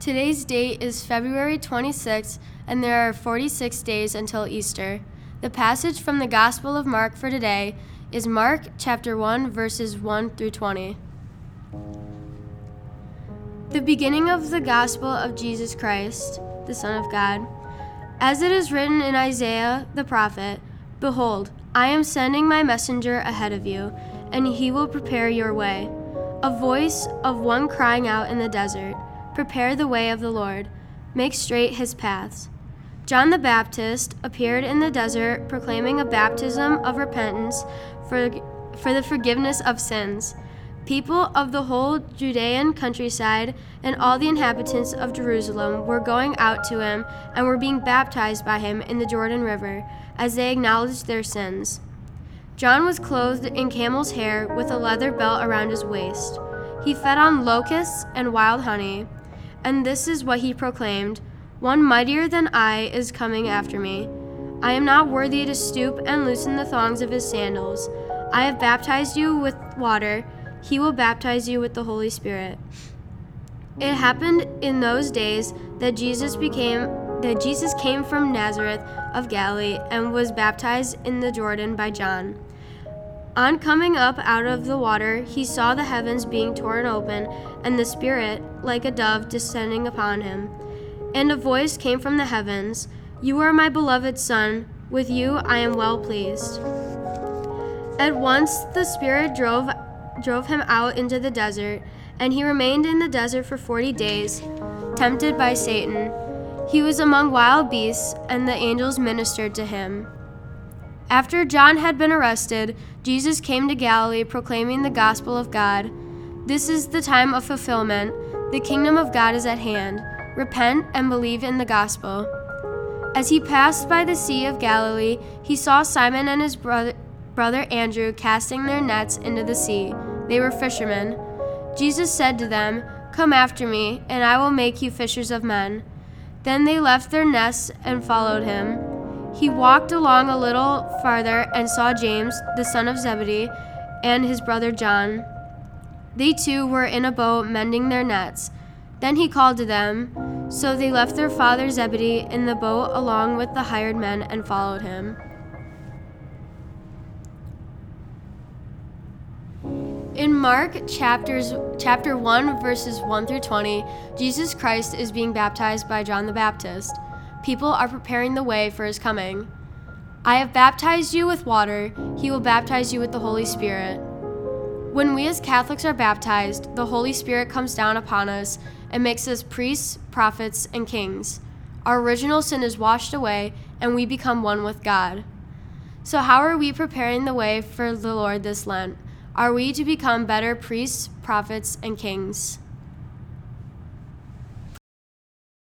Today's date is February 26th, and there are 46 days until Easter. The passage from the Gospel of Mark for today is Mark chapter 1, verses 1 through 20. The beginning of the Gospel of Jesus Christ, the Son of God. As it is written in Isaiah the prophet Behold, I am sending my messenger ahead of you, and he will prepare your way. A voice of one crying out in the desert Prepare the way of the Lord, make straight his paths. John the Baptist appeared in the desert proclaiming a baptism of repentance for, for the forgiveness of sins. People of the whole Judean countryside and all the inhabitants of Jerusalem were going out to him and were being baptized by him in the Jordan River as they acknowledged their sins. John was clothed in camel's hair with a leather belt around his waist. He fed on locusts and wild honey. And this is what he proclaimed One mightier than I is coming after me. I am not worthy to stoop and loosen the thongs of his sandals. I have baptized you with water, he will baptize you with the Holy Spirit. It happened in those days that Jesus became that Jesus came from Nazareth of Galilee and was baptized in the Jordan by John. On coming up out of the water, he saw the heavens being torn open, and the Spirit, like a dove, descending upon him. And a voice came from the heavens You are my beloved Son, with you I am well pleased. At once the Spirit drove, drove him out into the desert, and he remained in the desert for forty days, tempted by Satan. He was among wild beasts, and the angels ministered to him. After John had been arrested, Jesus came to Galilee proclaiming the gospel of God. This is the time of fulfillment. The kingdom of God is at hand. Repent and believe in the gospel. As he passed by the Sea of Galilee, he saw Simon and his brother, brother Andrew casting their nets into the sea. They were fishermen. Jesus said to them, Come after me, and I will make you fishers of men. Then they left their nets and followed him. He walked along a little farther and saw James, the son of Zebedee, and his brother John. They too were in a boat mending their nets. Then he called to them. So they left their father Zebedee in the boat along with the hired men and followed him. In Mark chapters chapter 1 verses 1 through 20, Jesus Christ is being baptized by John the Baptist people are preparing the way for his coming. I have baptized you with water, he will baptize you with the Holy Spirit. When we as Catholics are baptized, the Holy Spirit comes down upon us and makes us priests, prophets, and kings. Our original sin is washed away, and we become one with God. So, how are we preparing the way for the Lord this Lent? Are we to become better priests, prophets, and kings?